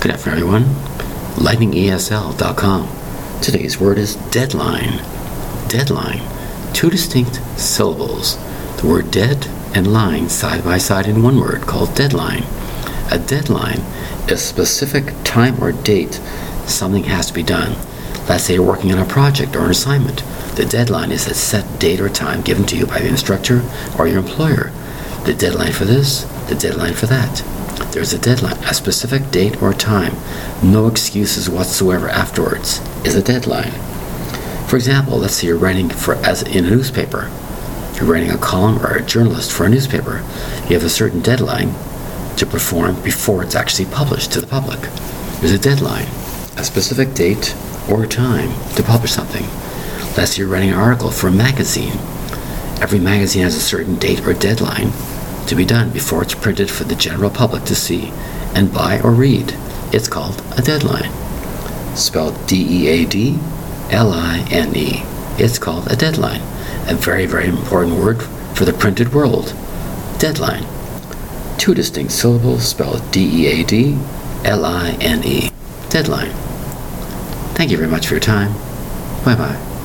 Good afternoon, everyone. LightningESL.com. Today's word is deadline. Deadline. Two distinct syllables. The word dead and line side by side in one word called deadline. A deadline is a specific time or date something has to be done. Let's say you're working on a project or an assignment. The deadline is a set date or time given to you by the instructor or your employer. The deadline for this, the deadline for that. There's a deadline, a specific date or time. No excuses whatsoever afterwards is a deadline. For example, let's say you're writing for as in a newspaper. You're writing a column or a journalist for a newspaper. You have a certain deadline to perform before it's actually published to the public. There's a deadline, a specific date or time to publish something. Let's say you're writing an article for a magazine. Every magazine has a certain date or deadline to be done before it's printed for the general public to see and buy or read. It's called a deadline. Spelled D E A D L I N E. It's called a deadline. A very, very important word for the printed world. Deadline. Two distinct syllables spelled D E A D L I N E. Deadline. Thank you very much for your time. Bye bye.